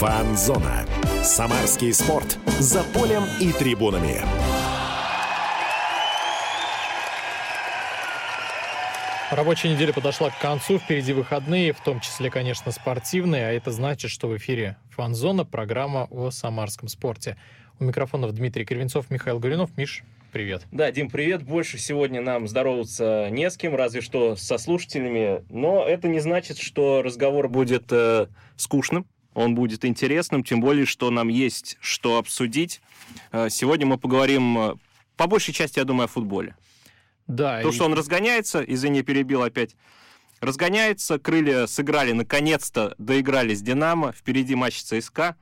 Фанзона. Самарский спорт. За полем и трибунами. Рабочая неделя подошла к концу, впереди выходные, в том числе, конечно, спортивные, а это значит, что в эфире «Фанзона» программа о самарском спорте. У микрофонов Дмитрий Кривенцов, Михаил Горюнов. Миш, привет. Да, Дим, привет. Больше сегодня нам здороваться не с кем, разве что со слушателями. Но это не значит, что разговор будет э, скучным. Он будет интересным, тем более, что нам есть что обсудить. Э, сегодня мы поговорим, э, по большей части, я думаю, о футболе. Да. То, и- что он разгоняется, извини, перебил опять. Разгоняется, крылья сыграли, наконец-то доиграли с Динамо, впереди матч ЦСКА,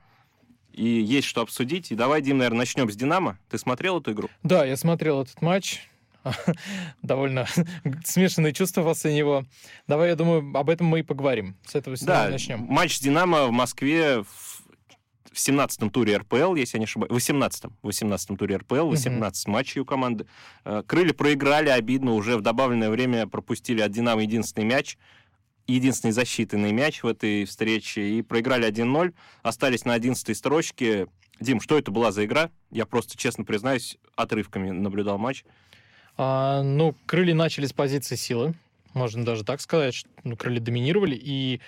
и есть что обсудить. И давай, Дим, наверное, начнем с Динамо. Ты смотрел эту игру? Да, я смотрел этот матч. Довольно смешанные чувства после него. Давай, я думаю, об этом мы и поговорим. С этого сегодня Да, начнем. матч с Динамо в Москве в в 17-м туре РПЛ, если я не ошибаюсь, в 18-м, в 18-м туре РПЛ, 18 матчей у команды. Э, Крылья проиграли, обидно, уже в добавленное время пропустили от Динамо единственный мяч, единственный засчитанный мяч в этой встрече, и проиграли 1-0, остались на 11-й строчке. Дим, что это была за игра? Я просто, честно признаюсь, отрывками наблюдал матч. А, ну, крылья начали с позиции силы. Можно даже так сказать, что ну, крылья доминировали, и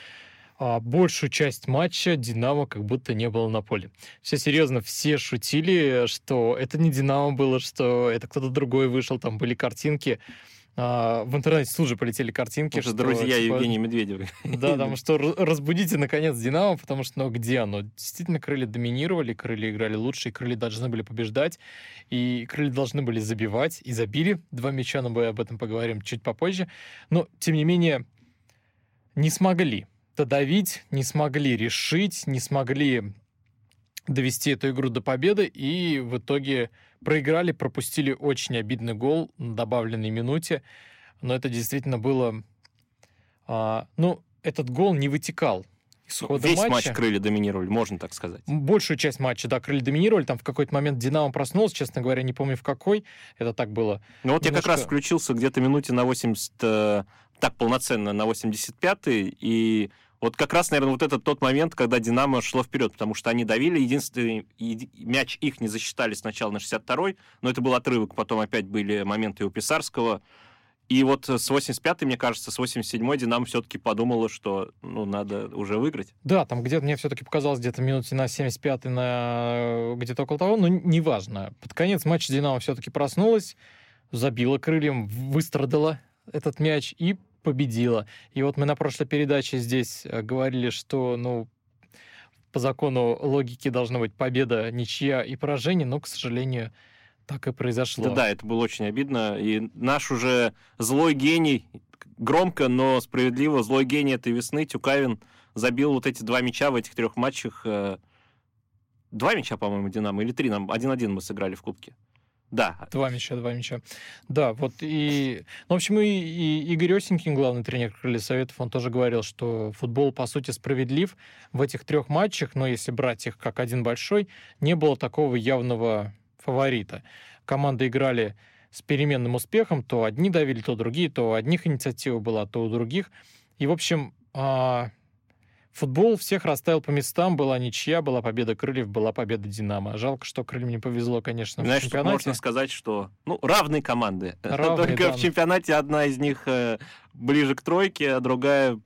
а, большую часть матча Динамо как будто не было на поле. Все серьезно, все шутили, что это не Динамо было, что это кто-то другой вышел, там были картинки. А, в интернете тут же полетели картинки. Это что, друзья типа, Евгения Медведева. Да, потому что разбудите, наконец, Динамо, потому что, ну, где оно? Действительно, крылья доминировали, крылья играли лучше, и крылья должны были побеждать, и крылья должны были забивать, и забили два мяча, но мы об этом поговорим чуть попозже. Но, тем не менее, не смогли додавить, не смогли решить, не смогли довести эту игру до победы, и в итоге проиграли, пропустили очень обидный гол на добавленной минуте, но это действительно было... а, ну, этот гол не вытекал из хода Весь матча. матч крылья доминировали, можно так сказать. Большую часть матча, да, крылья доминировали. Там в какой-то момент Динамо проснулся, честно говоря, не помню в какой. Это так было. Ну вот я как раз Немножко- включился где-то минуте на 80, э, так полноценно на 85-й, и вот как раз, наверное, вот это тот момент, когда Динамо шло вперед, потому что они давили, единственный еди- мяч их не засчитали сначала на 62-й, но это был отрывок, потом опять были моменты у Писарского, и вот с 85-й, мне кажется, с 87-й Динамо все-таки подумала, что ну, надо уже выиграть. Да, там где-то мне все-таки показалось где-то минуте на 75 на где-то около того, но неважно. Под конец матча Динамо все-таки проснулась, забила крыльям, выстрадала этот мяч и победила. И вот мы на прошлой передаче здесь э, говорили, что, ну, по закону логики должна быть победа, ничья и поражение, но, к сожалению, так и произошло. Да, да, это было очень обидно. И наш уже злой гений, громко, но справедливо, злой гений этой весны, Тюкавин, забил вот эти два мяча в этих трех матчах. э, Два мяча, по-моему, Динамо, или три, нам один-один мы сыграли в Кубке. Да, Два мяча, два мяча. Да, вот и... Ну, в общем, и, и Игорь Осенькин, главный тренер Крылья Советов, он тоже говорил, что футбол, по сути, справедлив. В этих трех матчах, но если брать их как один большой, не было такого явного фаворита. Команды играли с переменным успехом, то одни давили, то другие, то у одних инициатива была, то у других. И, в общем, а, футбол всех расставил по местам, была ничья, была победа Крыльев, была победа Динамо. Жалко, что Крыльям не повезло, конечно, знаешь, в чемпионате. можно сказать, что ну, равные команды. Равные, Только да. в чемпионате одна из них э, ближе к тройке, а другая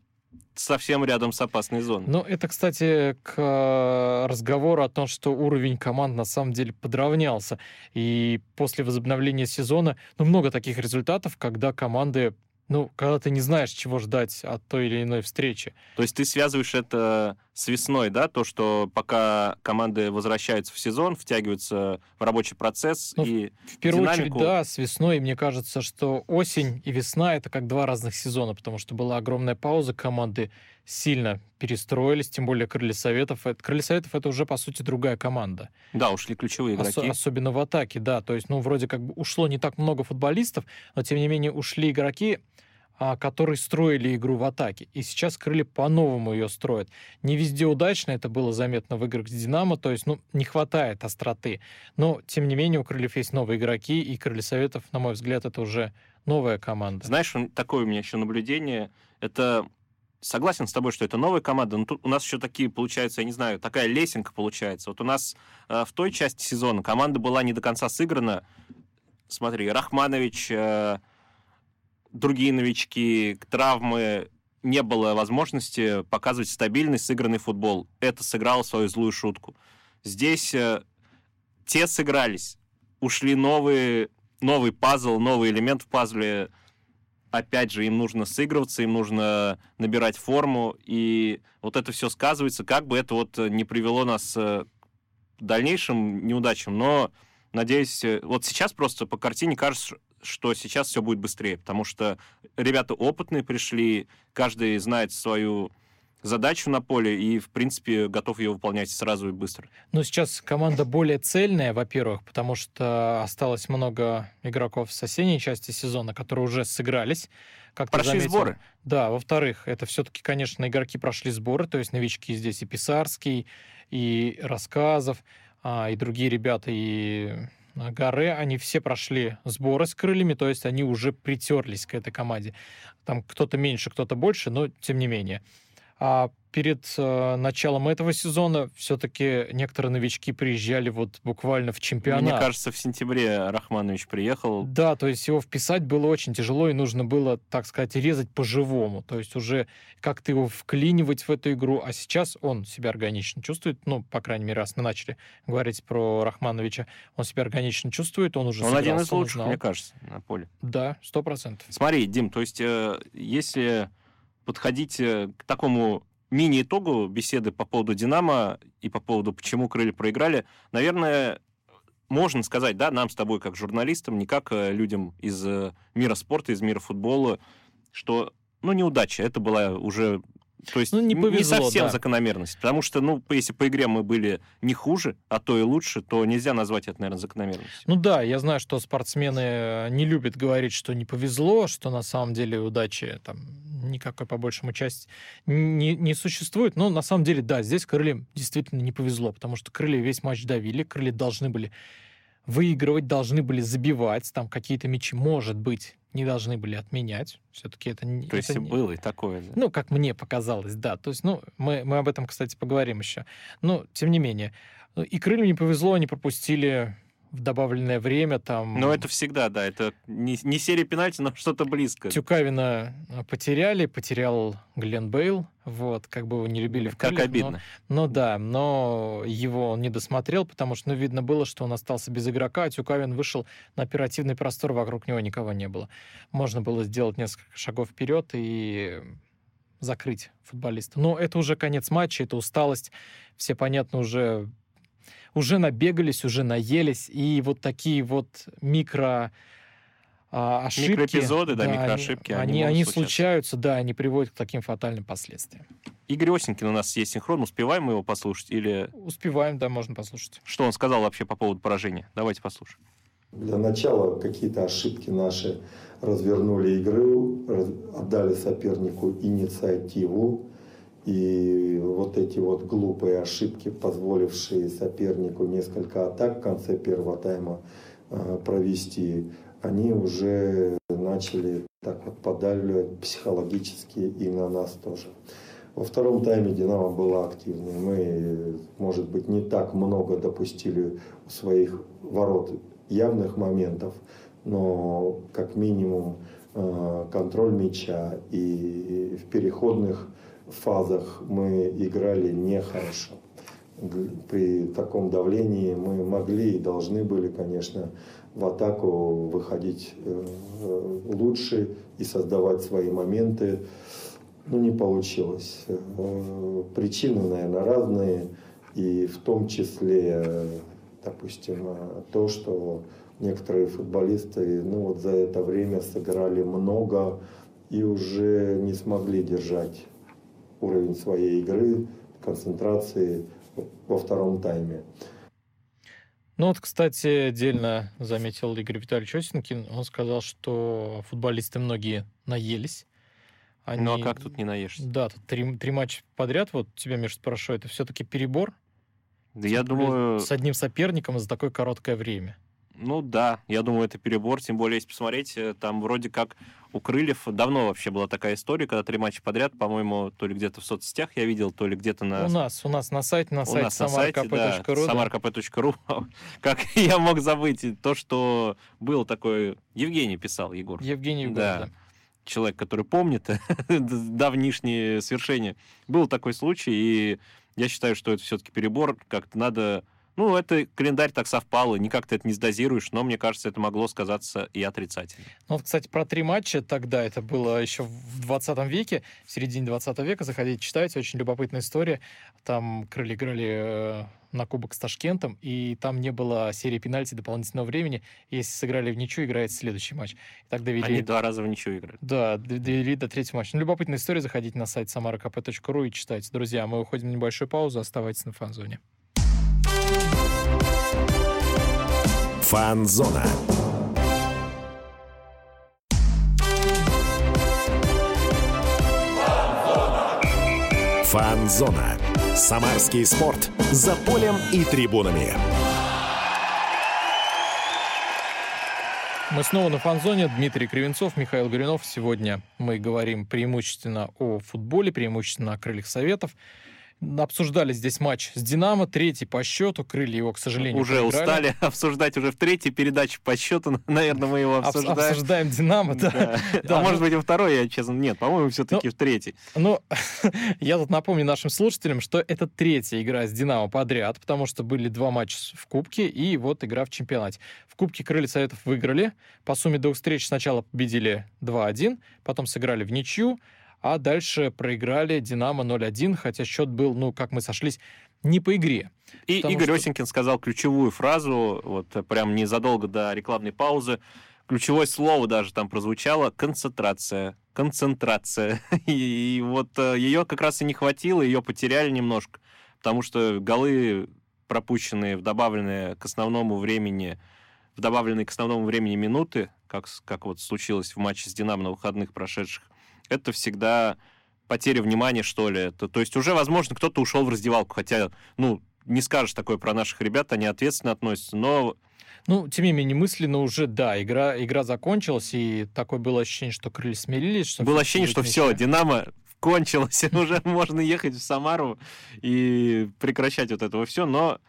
совсем рядом с опасной зоной. Ну, это, кстати, к э, разговору о том, что уровень команд на самом деле подравнялся. И после возобновления сезона, ну, много таких результатов, когда команды, ну, когда ты не знаешь, чего ждать от той или иной встречи. То есть ты связываешь это с весной, да, то, что пока команды возвращаются в сезон, втягиваются в рабочий процесс Ну, и В первую Динамику. очередь, да, с весной, мне кажется, что осень и весна — это как два разных сезона, потому что была огромная пауза, команды сильно перестроились, тем более Крылья Советов. Это- Крылья Советов — это уже, по сути, другая команда. да, ушли ключевые Ос- игроки. особенно в атаке, да. То есть, ну, вроде как бы ушло не так много футболистов, но тем не менее ушли игроки, а, которые строили игру в атаке. И сейчас крылья по-новому ее строят. Не везде удачно, это было заметно в играх с Динамо, то есть, ну, не хватает остроты. Но, тем не менее, у крыльев есть новые игроки, и Крылья Советов, на мой взгляд, это уже новая команда. Знаешь, такое у меня еще наблюдение. Это согласен с тобой, что это новая команда, но тут у нас еще такие, получается, я не знаю, такая лесенка получается. Вот у нас э, в той части сезона команда была не до конца сыграна. Смотри, Рахманович, э, другие новички, травмы, не было возможности показывать стабильный сыгранный футбол. Это сыграло свою злую шутку. Здесь э, те сыгрались, ушли новые, новый пазл, новый элемент в пазле. Опять же, им нужно сыгрываться, им нужно набирать форму, и вот это все сказывается, как бы это вот не привело нас э, к дальнейшим неудачам, но надеюсь, э, вот сейчас просто по картине кажется, что сейчас все будет быстрее, потому что ребята опытные пришли, каждый знает свою задачу на поле и, в принципе, готов ее выполнять сразу и быстро. Но сейчас команда более цельная, во-первых, потому что осталось много игроков с соседней части сезона, которые уже сыгрались. Как Прошли заметил. сборы. Да, во-вторых, это все-таки, конечно, игроки прошли сборы, то есть новички здесь и Писарский, и Рассказов, а, и другие ребята, и Горе, они все прошли сборы с крыльями, то есть они уже притерлись к этой команде. Там кто-то меньше, кто-то больше, но тем не менее. А перед э, началом этого сезона все-таки некоторые новички приезжали вот буквально в чемпионат. Мне кажется, в сентябре Рахманович приехал. Да, то есть его вписать было очень тяжело, и нужно было, так сказать, резать по-живому. То есть уже как-то его вклинивать в эту игру. А сейчас он себя органично чувствует. Ну, по крайней мере, раз мы начали говорить про Рахмановича, он себя органично чувствует, он уже Он один из лучших, мне кажется, на поле. Да, сто процентов. Смотри, Дим, то есть э, если подходить э, к такому мини-итогу беседы по поводу «Динамо» и по поводу, почему крылья проиграли, наверное, можно сказать, да, нам с тобой, как журналистам, не как э, людям из э, мира спорта, из мира футбола, что, ну, неудача, это была уже... То есть Ну, не повезло, совсем да. закономерность. Потому что, ну, если по игре мы были не хуже, а то и лучше, то нельзя назвать это, наверное, закономерностью. Ну да, я знаю, что спортсмены э, не любят говорить, что не повезло, что на самом деле удачи там никакой по большему части не, не существует. Но на самом деле, да, здесь крыльям действительно не повезло, потому что крылья весь матч давили, крылья должны были выигрывать, должны были забивать, там какие-то мячи, может быть, не должны были отменять. Все-таки это не... То есть это и не- было и такое. да. ну, как мне показалось, да. То есть, ну, мы, мы об этом, кстати, поговорим еще. Но, тем не менее. И крыльям не повезло, они пропустили в добавленное время там... Но это всегда, да, это не, не серия пенальти, но что-то близко. Тюкавина э, потеряли, потерял Глен Бейл, вот, как бы его не любили в Как крыльях, но- обидно. Ну да, но его он не досмотрел, потому что, ну, видно было, что он остался без игрока, а Тюкавин вышел на оперативный простор, вокруг него никого не было. Можно было сделать несколько шагов вперед и закрыть футболиста. Но это уже конец матча, это усталость. Все, понятно, уже, уже набегались, уже наелись. И вот такие вот микро а, ошибки... Микроэпизоды, да, они- микроошибки, они Они, они случаются, да, они приводят к таким фатальным последствиям. Игорь Осенькин у нас есть синхрон, успеваем мы его послушать? Или Успеваем, да, можно послушать. что он сказал вообще по поводу поражения? Давайте послушаем. Для начала какие-то ошибки наши развернули игру, отдали сопернику инициативу. И вот эти вот глупые ошибки, позволившие сопернику несколько атак в конце первого тайма э, провести, они уже начали так вот подавливать психологически и на нас тоже. Во втором тайме «Динамо» была активной. Мы, может быть, не так много допустили у своих ворот явных моментов, но как минимум э, контроль мяча и в переходных фазах мы играли нехорошо. При таком давлении мы могли и должны были, конечно, в атаку выходить э, э, лучше и создавать свои моменты. Ну, не получилось. Э, Причины, наверное, разные. И в том числе, допустим, то, что некоторые футболисты ну, вот за это время сыграли много и уже не смогли держать уровень своей игры, концентрации во втором тайме. Ну вот, кстати, отдельно заметил Игорь Витальевич Осенькин. Он сказал, что футболисты многие наелись. Они... Ну а как тут не наешься? Да, тут три, три матча подряд, вот тебя, Миша, спрошу, это все-таки перебор? Да я думаю, С одним соперником за такое короткое время. Ну да, я думаю, это перебор, тем более, если посмотреть, э, там вроде как у Крыльев давно вообще была такая история, когда три матча подряд, по-моему, то ли где-то в соцсетях я видел, то ли где-то на... У нас, у нас на сайте, на у сайте samarkp.ru. да. samarkp.ru. Как я мог забыть то, что был такой... Евгений писал, Егор. Евгений Егоров, Да. да. Человек, который помнит давнишние свершения. Был такой случай, и я считаю, что это все-таки перебор. Как-то надо... Ну, это календарь так совпал, и никак ты это не сдозируешь, но мне кажется, это могло сказаться и отрицательно. Ну, вот, кстати, про три матча тогда, это было еще в 20 веке, в середине 20 века, заходите, читайте, очень любопытная история. Там крылья играли э, на кубок с Ташкентом, и там не было серии пенальти дополнительного времени. Если сыграли в ничью, играет следующий матч. И так довели... Они два раза в ничего играют. Да, довели до третьего матча. Ну, любопытная история, заходите на сайт samarkp.ru и читайте. Друзья, мы уходим на небольшую паузу, оставайтесь на фан-зоне. Фанзона. Фанзона. Самарский спорт. За полем и трибунами. Мы снова на фан-зоне. Дмитрий Кривенцов, Михаил Горюнов. Сегодня мы говорим преимущественно о футболе, преимущественно о крыльях советов. Обсуждали здесь матч с «Динамо», третий по счету. Крылья его, к сожалению, Уже проиграли. устали обсуждать уже в третьей передаче по счету, наверное, мы его Обс- обсуждаем. Обсуждаем «Динамо», да. Да. Да, А может ну- быть, и второй, я честно, нет, по-моему, все-таки в третьей. Ну, я тут напомню нашим слушателям, что это третья игра с «Динамо» подряд, потому что были два матча в Кубке и вот игра в чемпионате. В Кубке Крылья Советов выиграли. По сумме двух встреч сначала победили 2-1, потом сыграли в ничью, а дальше проиграли «Динамо» 0-1, хотя счет был, ну, как мы сошлись, не по игре. И Потому Игорь что- Осенькин сказал ключевую фразу, вот прям незадолго до рекламной паузы. Ключевое слово даже там прозвучало — концентрация. Концентрация. И, вот э, ее как раз и не хватило, ее потеряли немножко, потому что голы, пропущенные в добавленные к основному времени, в добавленные к основному времени минуты, как, как вот случилось в матче с «Динамо» на выходных прошедших, это всегда потеря внимания, что ли. Это, то есть уже, возможно, кто-то ушел в раздевалку, хотя, ну, не скажешь такое про наших ребят, они ответственно относятся, но Ну, тем не менее, мысленно уже, да, игра, игра закончилась, и такое было ощущение, что крылья смирились. Что было ощущение, что все. Динамо кончилось, уже можно ехать в Самару и прекращать вот этого все, но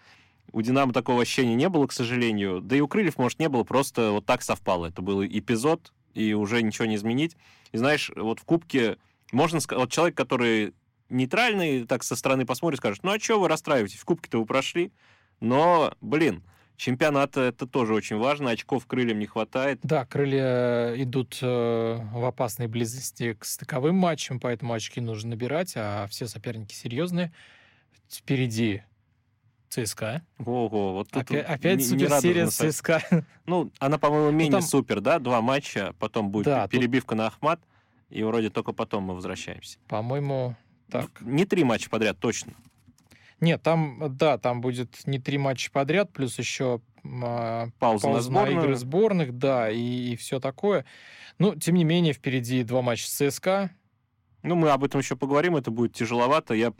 у Динамо такого ощущения не было, к сожалению. Да и у Крыльев, может, не было, просто вот так совпало. Это был эпизод, и уже ничего не изменить. И знаешь, вот в Кубке можно сказать, вот человек, который нейтральный, так со стороны посмотрит, скажет, ну а что вы расстраиваетесь, в Кубке-то вы прошли. Но, блин, чемпионат это тоже очень важно, очков крыльям не хватает. Да, крылья идут э, в опасной близости к стыковым матчам, поэтому очки нужно набирать, а все соперники серьезные. Впереди ЦСКА. Ого, вот тут Опять, опять не- суперсерия нерадужно с ЦСКА. Ну, она, по-моему, менее там- супер, да? Два матча, потом будет Да, пе- перебивка на Ахмат, и вроде только потом мы возвращаемся. По-моему, так. Не три матча подряд, точно. Нет, там, да, там будет не три матча подряд, плюс еще а, Пауза, на пауза на сборную. игры сборных, да, и, все такое. Ну, тем не менее, впереди два матча с ЦСКА. Ну, мы об этом еще поговорим, это будет тяжеловато. Я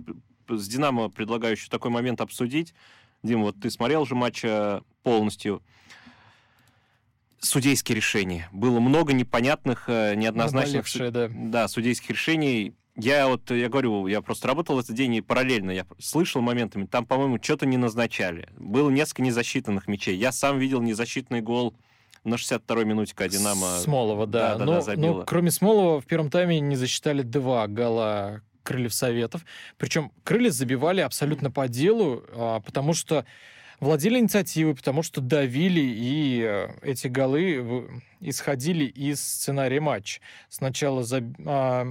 с «Динамо» предлагаю еще такой момент обсудить. Дим, вот ты смотрел же матч э, полностью. Судейские решения. Было много непонятных, э, неоднозначных... Наболевшие, да. Да, судейских решений. Я вот, я говорю, я просто работал этот день и параллельно я слышал моментами, там, по-моему, что-то не назначали. Было несколько незасчитанных мячей. Я сам видел незасчитный гол на 62-й минуте, когда «Динамо...» Смолова, да. Да-да-да, но, но забила. кроме Смолова в первом тайме не засчитали два гола Крыльев Советов. Причем Крылья забивали абсолютно по делу, а, потому что владели инициативой, потому что давили, и э, эти голы исходили из сценария матча. Сначала заб- а,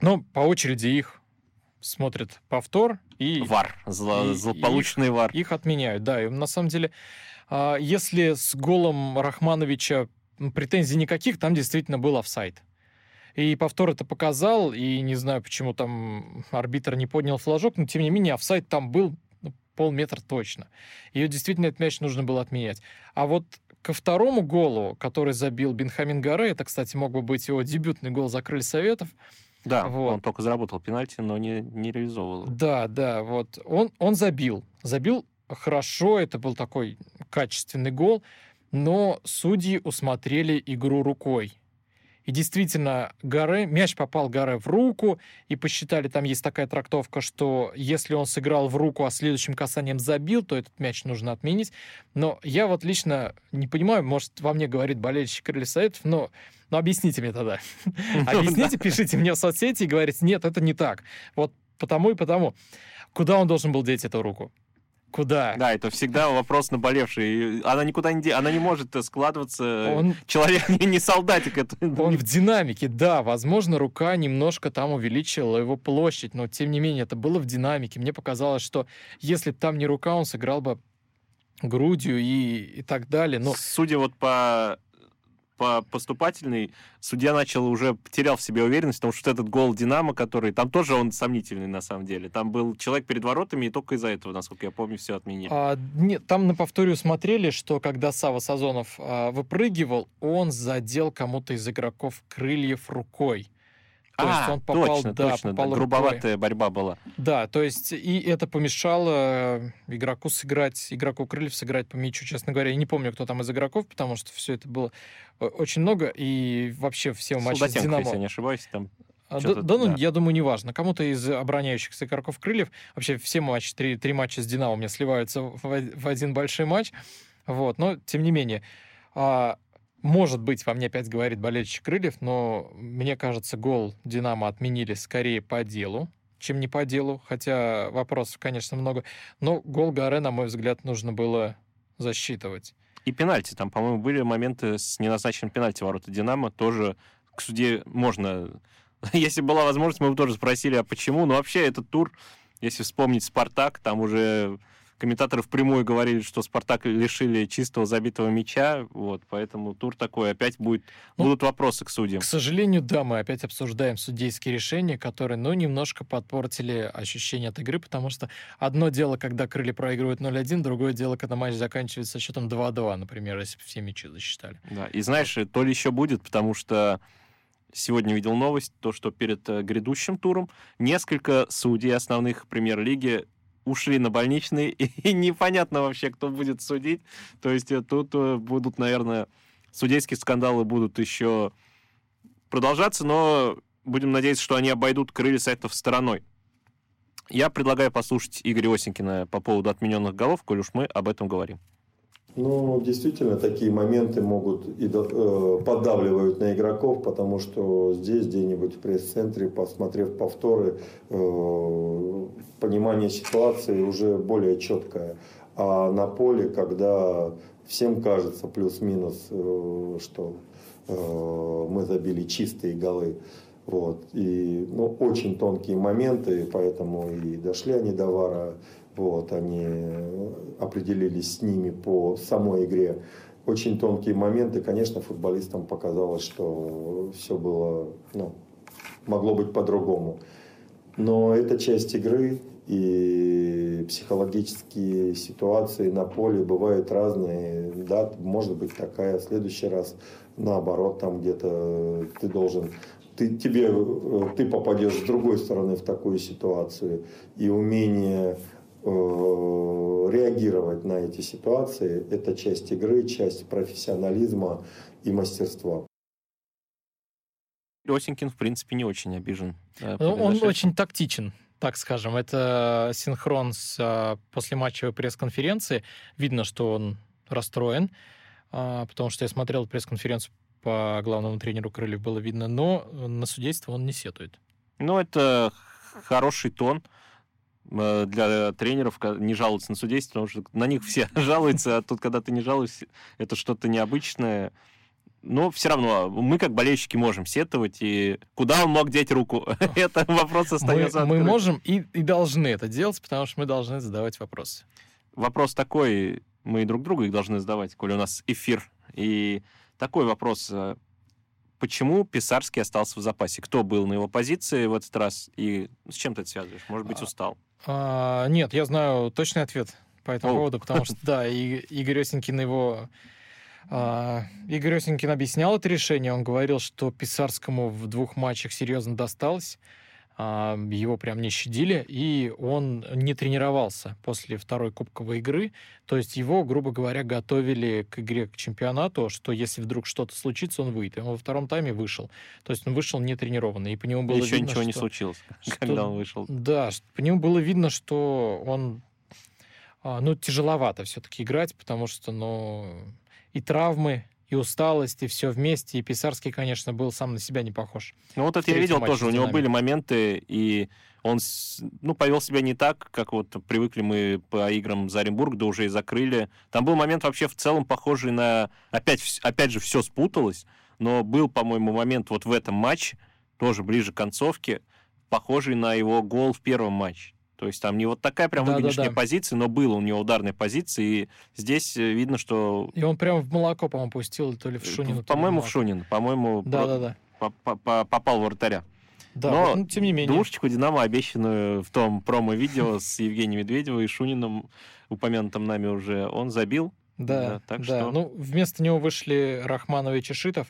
ну, по очереди их смотрят повтор, и ВАР, зло- и- злополучный ВАР. их отменяют, да. И на самом деле, а, если с голом Рахмановича претензий никаких, там действительно был офсайд. И повтор это показал, и не знаю, почему там арбитр не поднял флажок, но тем не менее офсайд там был ну, полметра точно. И действительно этот мяч нужно было отменять. А вот ко второму голу, который забил Бенхамин Гаре, это, кстати, мог бы быть его дебютный гол за крылья Советов, Да, Вот. он только заработал пенальти, но не, не реализовывал. Да, да, вот. Он, он забил. Забил хорошо, это был такой качественный гол, но судьи усмотрели игру рукой. И действительно, Гаре, мяч попал Гаре в руку, и посчитали, там есть такая трактовка, что если он сыграл в руку, а следующим касанием забил, то этот мяч нужно отменить. Но я вот лично не понимаю, может, во мне говорит болельщик Крыльев Советов, но ну, объясните мне тогда. Объясните, пишите мне в соцсети и говорите, нет, это не так. Вот потому и потому. Куда он должен был деть эту руку? Куда? Да, это всегда вопрос наболевший. Она никуда не... Она не может складываться. Он... Человек не, солдатик. Это... Он в динамике, да. Возможно, рука немножко там увеличила его площадь, но тем не менее это было в динамике. Мне показалось, что если бы там не рука, он сыграл бы грудью и, и так далее. Но... Судя вот по по поступательной, судья начал уже потерял в себе уверенность, потому что этот гол Динамо, который там тоже он сомнительный на самом деле. Там был человек перед воротами, и только из-за этого, насколько я помню, все отменили. А, нет, там на повторе усмотрели, что когда Сава Сазонов а, выпрыгивал, он задел кому-то из игроков крыльев рукой. То а, есть он попал, точно, да, точно, попал да, грубоватая борьба была. Да, то есть и это помешало э, игроку сыграть, игроку Крыльев сыграть по мячу, честно говоря. Я не помню, кто там из игроков, потому что все это было э, очень много, и вообще все матчи с Динамо... если я не ошибаюсь, там а, да, да, ну, да. я думаю, неважно. Кому-то из обороняющихся игроков крыльев, вообще все матчи, три, три матча с Динамо у меня сливаются в, в один большой матч. Вот, но тем не менее. А, может быть, во мне опять говорит болельщик Крыльев, но мне кажется, гол Динамо отменили скорее по делу, чем не по делу, хотя вопросов, конечно, много. Но гол Гаре, на мой взгляд, нужно было засчитывать. И пенальти. Там, по-моему, были моменты с неназначенным пенальти ворота Динамо. Тоже к суде можно... Если была возможность, мы бы тоже спросили, а почему. Но вообще этот тур, если вспомнить «Спартак», там уже комментаторы впрямую говорили, что Спартак лишили чистого забитого мяча, вот, поэтому тур такой, опять будет, ну, будут вопросы к судьям. К сожалению, да, мы опять обсуждаем судейские решения, которые, ну, немножко подпортили ощущение от игры, потому что одно дело, когда крылья проигрывают 0-1, другое дело, когда матч заканчивается счетом 2-2, например, если бы все мячи засчитали. Да, и знаешь, то ли еще будет, потому что Сегодня видел новость, то, что перед э, грядущим туром несколько судей основных премьер-лиги ушли на больничный, и непонятно вообще, кто будет судить. То есть э, тут э, будут, наверное, судейские скандалы будут еще продолжаться, но будем надеяться, что они обойдут крылья сайтов стороной. Я предлагаю послушать Игоря Осенькина по поводу отмененных голов, коль уж мы об этом говорим. Ну, действительно, такие моменты могут и э, поддавливают на игроков, потому что здесь где-нибудь в пресс-центре, посмотрев повторы, э, понимание ситуации уже более четкое. А на поле, когда всем кажется плюс-минус, э, что мы забили чистые голы, вот. И ну, очень тонкие моменты, поэтому и дошли они до вара. Вот, они определились с ними по самой игре. Очень тонкие моменты, конечно, футболистам показалось, что все было, ну, могло быть по-другому. Но это часть игры, и психологические ситуации на поле бывают разные. Да, может быть такая, в следующий раз наоборот, там где-то ты должен ты, тебе, ты попадешь с другой стороны в такую ситуацию. И умение Э, реагировать на эти ситуации. Это часть игры, часть профессионализма и мастерства. Осенькин, в принципе, не очень обижен. Ну, он очень тактичен, так скажем. Это синхрон с а, послематчевой пресс-конференции. Видно, что он расстроен, а, потому что я смотрел пресс-конференцию по главному тренеру Крыльев, было видно, но на судейство он не сетует. Ну, это хороший тон. Э, для тренеров не жаловаться на судейство, потому что на них все жалуются, а тут, когда ты не жалуешься, это что-то необычное. Но все равно мы, как болельщики, можем сетовать, и куда он мог деть руку? это вопрос остается Мы, мы можем и, и должны это делать, потому что мы должны задавать вопросы. Вопрос такой, мы друг другу их должны задавать, коли у нас эфир. И такой вопрос, э, почему Писарский остался в запасе? Кто был на его позиции в этот раз? И с чем ты это связываешь? Может быть, а, устал? А, нет, я знаю точный ответ по этому О. поводу, потому что, да, и, Игорь Осенькин его... А, Игорь Осенькин объяснял это решение, он говорил, что Писарскому в двух матчах серьезно досталось, его прям не щадили, и он не тренировался после второй кубковой игры. То есть его, грубо говоря, готовили к игре к чемпионату, что если вдруг что-то случится, он выйдет. И он во втором тайме вышел. То есть он вышел нетренированный, и по нему было Еще видно, ничего не что- случилось, что- когда он вышел. Да, по нему было видно, что он, а, ну, тяжеловато все-таки играть, потому что, ну, и травмы, и усталость, и все вместе. И Писарский, конечно, был сам на себя не похож. Ну вот это я видел тоже, у него были моменты, и он, ну, повел себя не так, как вот привыкли мы по играм за Оренбург, да уже и закрыли. Там был момент вообще в целом похожий на... Опять, опять же, все спуталось, но был, по-моему, момент вот в этом матче, тоже ближе к концовке, похожий на его гол в первом матче. То есть там не вот такая прям Да-да-да. выгоднейшая позиция, но была у него ударная позиция, и здесь э, видно, что... И он прямо в молоко, по-моему, пустил, то ли в то ли По-моему, в. Шунин, по-моему, про- Да-да-да. по- по- по- попал в вратаря. Да, Но ну, тем не менее. Двушечку Динамо, обещанную в том промо-видео с Евгением Медведевым и Шуниным, упомянутым нами уже, он забил. Да, Да, да. так что- Ну, вместо него вышли Рахманович и Шитов.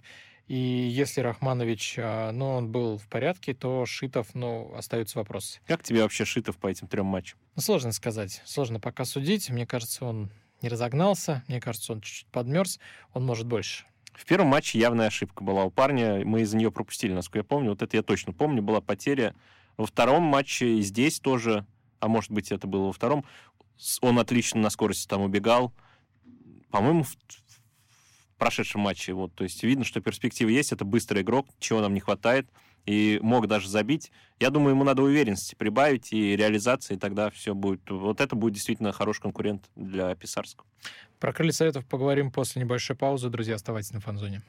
И если Рахманович, а, ну, он был в порядке, то Шитов, ну, остаются вопросы. Как тебе вообще Шитов по этим трем матчам? Ну, сложно сказать. Сложно пока судить. Мне кажется, он не разогнался. Мне кажется, он чуть-чуть подмерз. Он может больше. В первом матче явная ошибка была у парня, мы из-за нее пропустили, насколько я помню. Вот это я точно помню, была потеря. Во втором матче и здесь тоже, а может быть это было во втором, он отлично на скорости там убегал. По-моему, прошедшем матче. Вот, то есть видно, что перспективы есть, это быстрый игрок, чего нам не хватает, и мог даже забить. Я думаю, ему надо уверенности прибавить и реализации, и тогда все будет. Вот это будет действительно хороший конкурент для Писарского. Про крылья советов поговорим после небольшой паузы. Друзья, оставайтесь на фанзоне.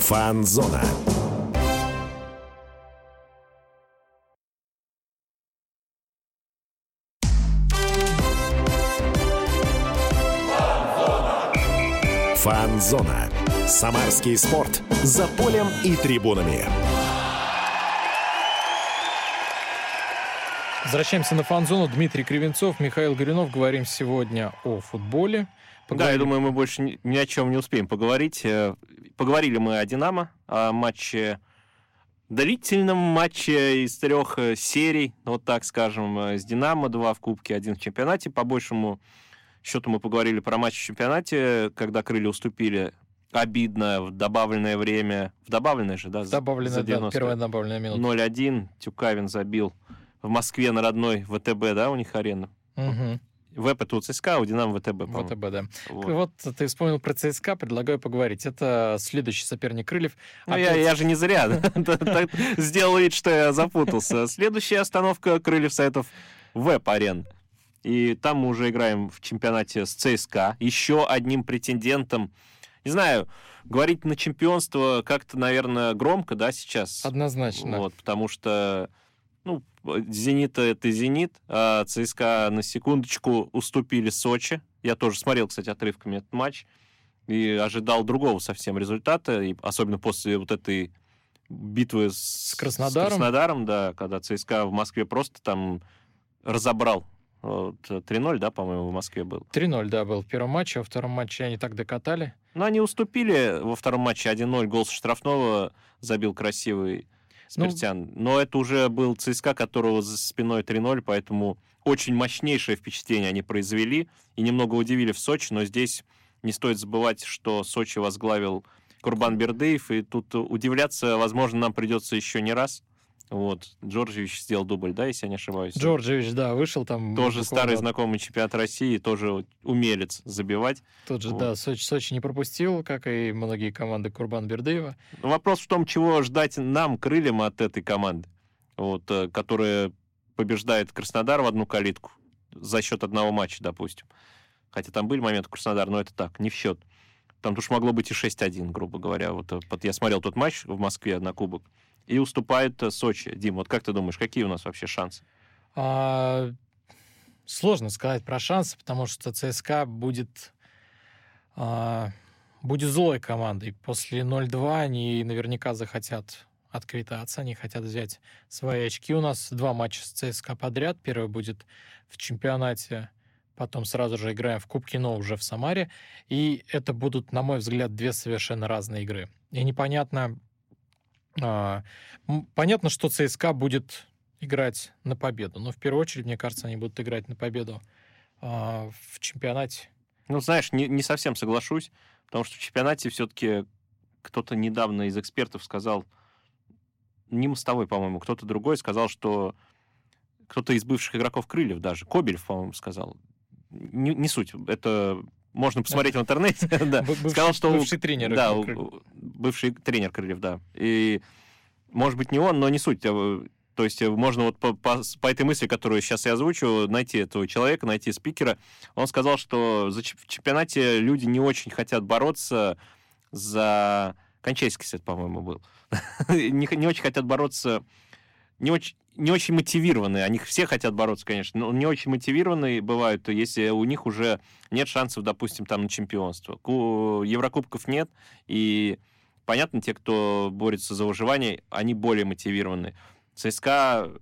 Фанзона. Фанзона. Самарский спорт. За полем и трибунами. Возвращаемся на фан-зону. Дмитрий Кривенцов, Михаил Горюнов. Говорим сегодня о футболе. Да, я Поговорим- думаю, мы больше ни, ни о чем не успеем поговорить. Э, Поговорили мы о «Динамо», о матче, длительном матче из трех э, серий, вот так скажем, э, с «Динамо», два в Кубке, один в чемпионате. По большему счету мы поговорили про матч в чемпионате, когда крылья уступили обидно в добавленное время. В добавленное же, да? за- Добавленная, за да, 90. первая добавленная минута. 0-1. Тюкавин забил в Москве на родной ВТБ, да, у них арена? Мгм. ВЭП это у ЦСКА, у Динамо ВТБ, по-моему. ВТБ, да. Вот. Вот ты вспомнил про ЦСКА, предлагаю поговорить. Это следующий соперник Крыльев. Ну, я, Опять- я же не зря да, сделал вид, что я запутался. Следующая остановка Крыльев Советов Веб-арен. И там мы уже играем в чемпионате с ЦСКА. Еще одним претендентом. Не знаю, говорить на чемпионство как-то, наверное, громко, да, сейчас? Однозначно. Вот, потому что, ну, «Зенит» — это «Зенит», а ЦСКА, на секундочку, уступили Сочи. Я тоже смотрел, кстати, отрывками этот матч и ожидал другого совсем результата, и особенно после вот этой битвы с, Краснодаром? Краснодаром, да, когда ЦСКА в Москве просто там разобрал. Вот, 3-0, да, по-моему, в Москве был. 3-0, да, был в первом матче, во втором матче они так докатали. Но они уступили во втором матче 1-0. Гол со штрафного забил красивый Ну, Спиртян. Но это уже был ЦСКА, которого за спиной 3-0, поэтому очень мощнейшее впечатление они произвели и немного удивили в Сочи, но здесь не стоит забывать, что Сочи возглавил Курбан Бердыев, и тут удивляться, возможно, нам придется еще не раз. Вот, Джорджевич сделал дубль, да, если я не ошибаюсь? Джорджевич, да, вышел там. Тоже старый знакомый чемпионат России, тоже умелец забивать. Тот же, Вот. да, Сочи, Сочи не пропустил, как и многие команды Курбан Бердыева. Но вопрос в том, чего ждать нам, крыльям, от этой команды, вот, э, которая побеждает Краснодар в одну калитку за счет одного матча, допустим. Хотя там были моменты Краснодар, но это так, не в счет. Там уж могло быть и 6-1, грубо говоря. Вот, э, вот я смотрел тот матч в Москве на Кубок. И уступает э, Сочи. Дим, вот как ты думаешь, какие у нас вообще шансы? А, сложно сказать про шансы, потому что ЦСКА будет, а, будет злой командой. После 0-2 они наверняка захотят отквитаться, они хотят взять свои очки. У нас два матча с ЦСКА подряд. Первый будет в чемпионате, потом сразу же играем в Кубке, но уже в Самаре. И это будут, на мой взгляд, две совершенно разные игры. И непонятно, понятно, что ЦСКА будет играть на победу, но в первую очередь, мне кажется, они будут играть на победу а, в чемпионате. Ну, знаешь, не, не совсем соглашусь, потому что в чемпионате все-таки кто-то недавно из экспертов сказал, не Мостовой, по-моему, кто-то другой сказал, что кто-то из бывших игроков Крыльев даже, Кобелев, по-моему, сказал. Не, не суть, это можно посмотреть в интернете. да. Сказал, что... Бывший тренер. Да, бывший тренер Крыльев, да. И, может быть, не он, но не суть. А, то есть э, можно вот по, по, по этой мысли, которую сейчас я озвучу, найти этого человека, найти спикера. Он сказал, что за, в чемпионате люди не очень хотят бороться за... Кончайский сет, по-моему, был. не, не очень хотят бороться... Не очень, не очень мотивированные. Они все хотят бороться, конечно, но не очень мотивированные бывают, если у них уже нет шансов, допустим, там на чемпионство. Еврокубков нет, и понятно, те, кто борется за выживание, они более мотивированы. ЦСКА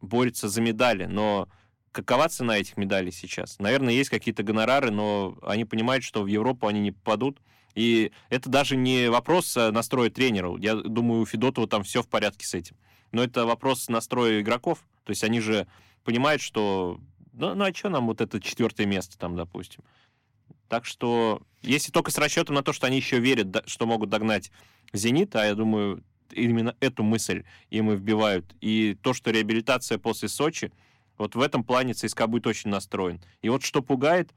борется за медали, но какова цена этих медалей сейчас? Наверное, есть какие-то гонорары, но они понимают, что в Европу они не попадут. И это даже не вопрос э, настроя тренера. Я думаю, у Федотова там все в порядке с этим но это вопрос настроя игроков. То есть они же понимают, что ну, ну а что нам вот это четвертое место там, допустим. Так что, если только с расчетом на то, что они еще верят, что могут догнать «Зенит», а я думаю, именно эту мысль им и вбивают, и то, что реабилитация после Сочи, вот в этом плане ЦСКА будет очень настроен. И вот что пугает,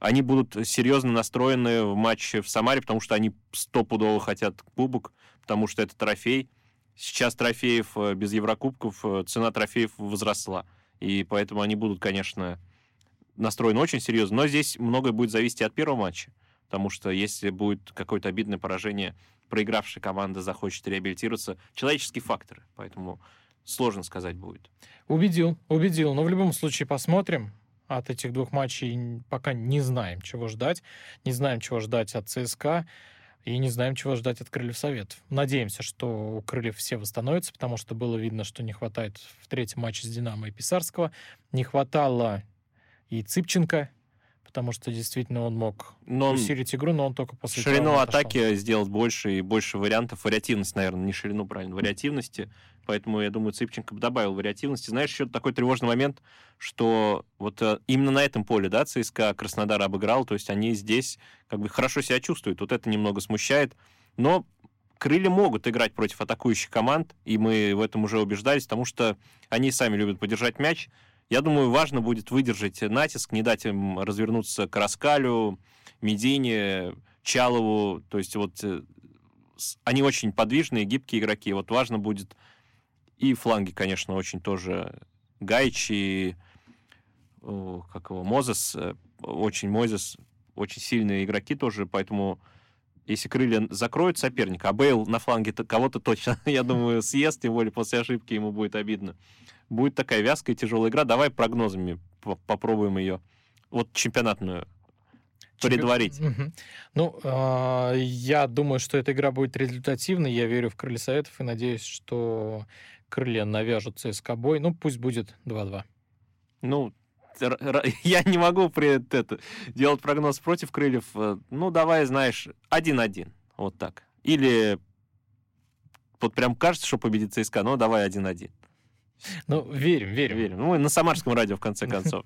они будут серьезно настроены в матче в Самаре, потому что они стопудово хотят кубок, потому что это трофей. Сейчас трофеев э, без Еврокубков, э, цена трофеев возросла. И поэтому они будут, конечно, настроены очень серьезно. Но здесь многое будет зависеть от первого матча. Потому что если будет какое-то обидное поражение, проигравшая команда захочет реабилитироваться, человеческие факторы. Поэтому сложно сказать будет. Убедил, убедил. Но в любом случае посмотрим. От этих двух матчей пока не знаем, чего ждать. Не знаем, чего ждать от ЦСКА и не знаем, чего ждать от Крыльев Советов. Надеемся, что у Крыльев все восстановятся, потому что было видно, что не хватает в третьем матче с Динамо и Писарского. Не хватало и Цыпченко, потому что действительно он мог но усилить игру, но он только после Ширину атаки пошел. сделать больше и больше вариантов. Вариативность, наверное, не ширину, правильно, вариативности. Поэтому, я думаю, Цыпченко добавил вариативности. Знаешь, еще такой тревожный момент, что вот э, именно на этом поле, да, ЦСКА Краснодар обыграл, то есть они здесь как бы хорошо себя чувствуют. Вот это немного смущает. Но крылья могут играть против атакующих команд, и мы в этом уже убеждались, потому что они сами любят подержать мяч, я думаю, важно будет выдержать натиск, не дать им развернуться к Раскалю, Медине, Чалову. То есть вот э, они очень подвижные, гибкие игроки. Вот важно будет и фланги, конечно, очень тоже Гайч и как его, Мозес, э, очень Мозес, очень сильные игроки тоже, поэтому если крылья закроют соперника, а Бейл на фланге кого-то точно, я думаю, съест, тем более после ошибки ему будет обидно будет такая вязкая тяжелая игра. Давай прогнозами попробуем ее. Вот чемпионатную предварить. Угу. Ну, э, я думаю, что эта игра будет результативной. Я верю в крылья Советов и надеюсь, что крылья навяжут ЦСКА бой. Ну, пусть будет 2-2. Ну, я не могу при это делать прогноз против крыльев. Э, ну, давай, знаешь, 1-1. Вот так. Или вот прям кажется, что победит ЦСКА, но давай 1-1. Ну, верим, верим. Верим. Ну, мы на Самарском радио, в конце концов.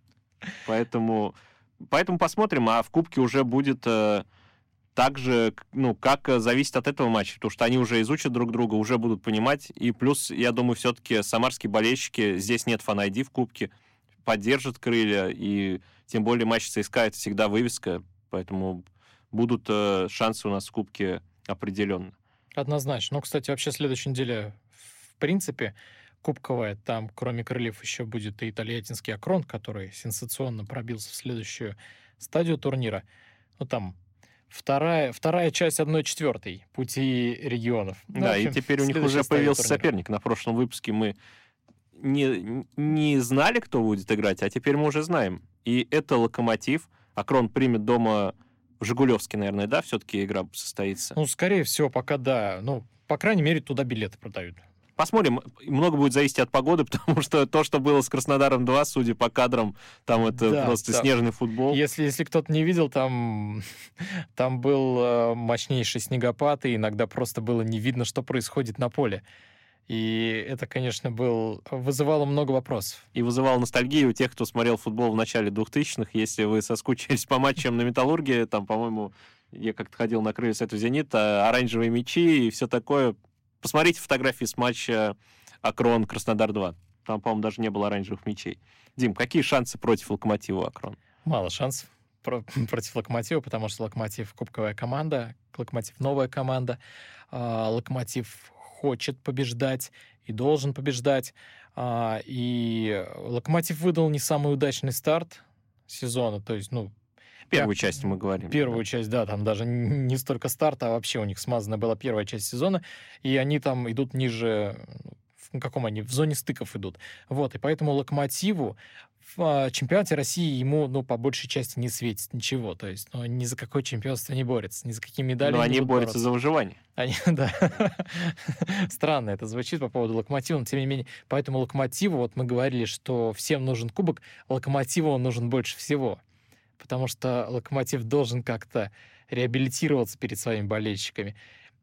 Поэтому, поэтому посмотрим, а в Кубке уже будет э, так же, ну, как зависит от этого матча, потому что они уже изучат друг друга, уже будут понимать. И плюс, я думаю, все-таки самарские болельщики, здесь нет фан в Кубке, поддержат крылья, и тем более матч ЦСКА это всегда вывеска, поэтому будут э, шансы у нас в Кубке определенно. Однозначно. Ну, кстати, вообще следующей неделе, в принципе, кубковая. Там, кроме крыльев, еще будет и Тольяттинский Акрон, который сенсационно пробился в следующую стадию турнира. Ну, там вторая, вторая часть одной четвертой пути регионов. Ну, да, общем, и теперь у них уже появился турнира. соперник. На прошлом выпуске мы не, не знали, кто будет играть, а теперь мы уже знаем. И это «Локомотив». Акрон примет дома в Жигулевске, наверное, да, все-таки игра состоится? Ну, скорее всего, пока да. Ну, по крайней мере, туда билеты продают Посмотрим. Много будет зависеть от погоды, потому что то, что было с Краснодаром 2, судя по кадрам, там это Да, просто да. снежный футбол. Если, если кто-то не видел, там, там был э, мощнейший снегопад, и иногда просто было не видно, что происходит на поле. И это, конечно, был, вызывало много вопросов. И вызывал ностальгию у тех, кто смотрел футбол в начале 2000-х. Если вы соскучились по матчам на Металлурге, там, по-моему, я как-то ходил на крылья этого «Зенита», оранжевые мячи и все такое. Посмотрите фотографии с матча Акрон Краснодар-2. Там, по-моему, даже не было оранжевых мячей. Дим, какие шансы против Локомотива Акрон? Мало шансов про- против Локомотива, потому что Локомотив кубковая команда, Локомотив новая команда, а, Локомотив хочет побеждать и должен побеждать. а, И Локомотив выдал не самый удачный старт сезона, то есть, ну, Первую Да. часть мы говорим. Первую часть, да, там даже не столько старта, а вообще у них смазана была первая часть сезона, и они там идут ниже, ну, в каком они, в зоне стыков идут. Вот, и поэтому Локомотиву в а, чемпионате России ему, ну, по большей части не светит ничего, то есть, ну, ни за какое чемпионство не борется, ни за какие медали Но не они борются за выживание. они, да. Странно это звучит по поводу Локомотива, но тем не менее, поэтому Локомотиву, вот мы говорили, что всем нужен кубок, Локомотиву он нужен больше всего. Потому что Локомотив должен как-то реабилитироваться перед своими болельщиками.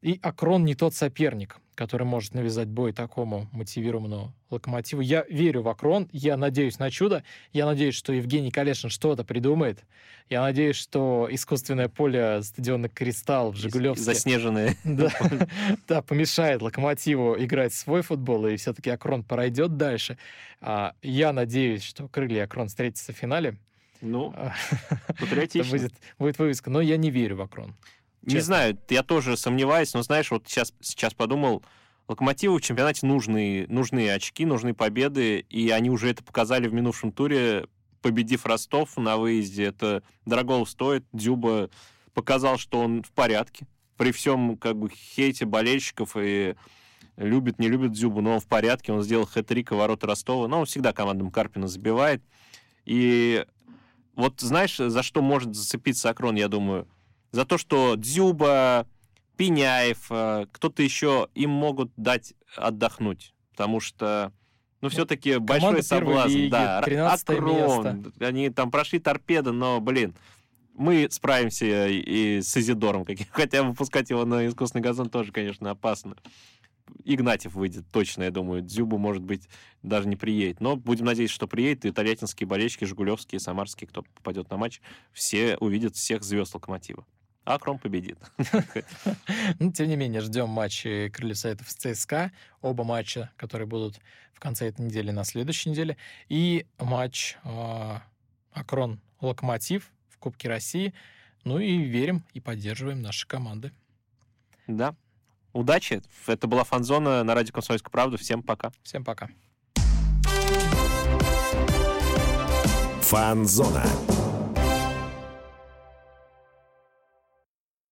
И Акрон не тот соперник, который может навязать бой такому мотивированному Локомотиву. Я верю в Акрон, я надеюсь на чудо, я надеюсь, что Евгений Калешин что-то придумает, я надеюсь, что искусственное поле стадиона «Кристалл» в Жигулевске Заснеженные. да, да, помешает Локомотиву играть свой футбол, и все-таки Акрон пройдет дальше. А, Я надеюсь, что Крылья и Акрон встретятся в финале. Ну, А, патриотично. будет, будет вывеска, но я не верю в Акрон. Не честно. знаю, я тоже сомневаюсь, но знаешь, вот сейчас, сейчас подумал, Локомотиву в чемпионате нужны, нужны очки, нужны победы, и они уже это показали в минувшем туре, победив Ростов на выезде. Это дорого стоит. Дзюба показал, что он в порядке. При всем как бы хейте болельщиков и любит, не любит Дзюбу, но он в порядке. Он сделал хэт-трик и ворота Ростова. Но он всегда командам Карпина забивает. И вот знаешь, за что может зацепиться Акрон, я думаю? За то, что Дзюба, Пеняев, э, кто-то еще, им могут дать отдохнуть. Потому что, ну, все-таки большой соблазн. лиги, да, 13 Акрон, они там прошли торпеды, но, блин, мы справимся и с Изидором, хотя выпускать его на искусственный газон тоже, конечно, опасно. Игнатьев выйдет точно, я думаю. Дзюбу, может быть, даже не приедет. Но будем надеяться, что приедет. И тольяттинские болельщики, жигулевские, самарские, кто попадет на матч, все увидят всех звезд Локомотива. А Кром победит. Ну, тем не менее, ждем матчи Крыльев Советов с ЦСКА. Оба матча, которые будут в конце этой недели, на следующей неделе. И матч а, Акрон-Локомотив в Кубке России. Ну и верим и поддерживаем наши команды. Да. Удачи. Это была Фанзона на радио «Комсомольская правда». Всем пока. Всем пока. Фанзона.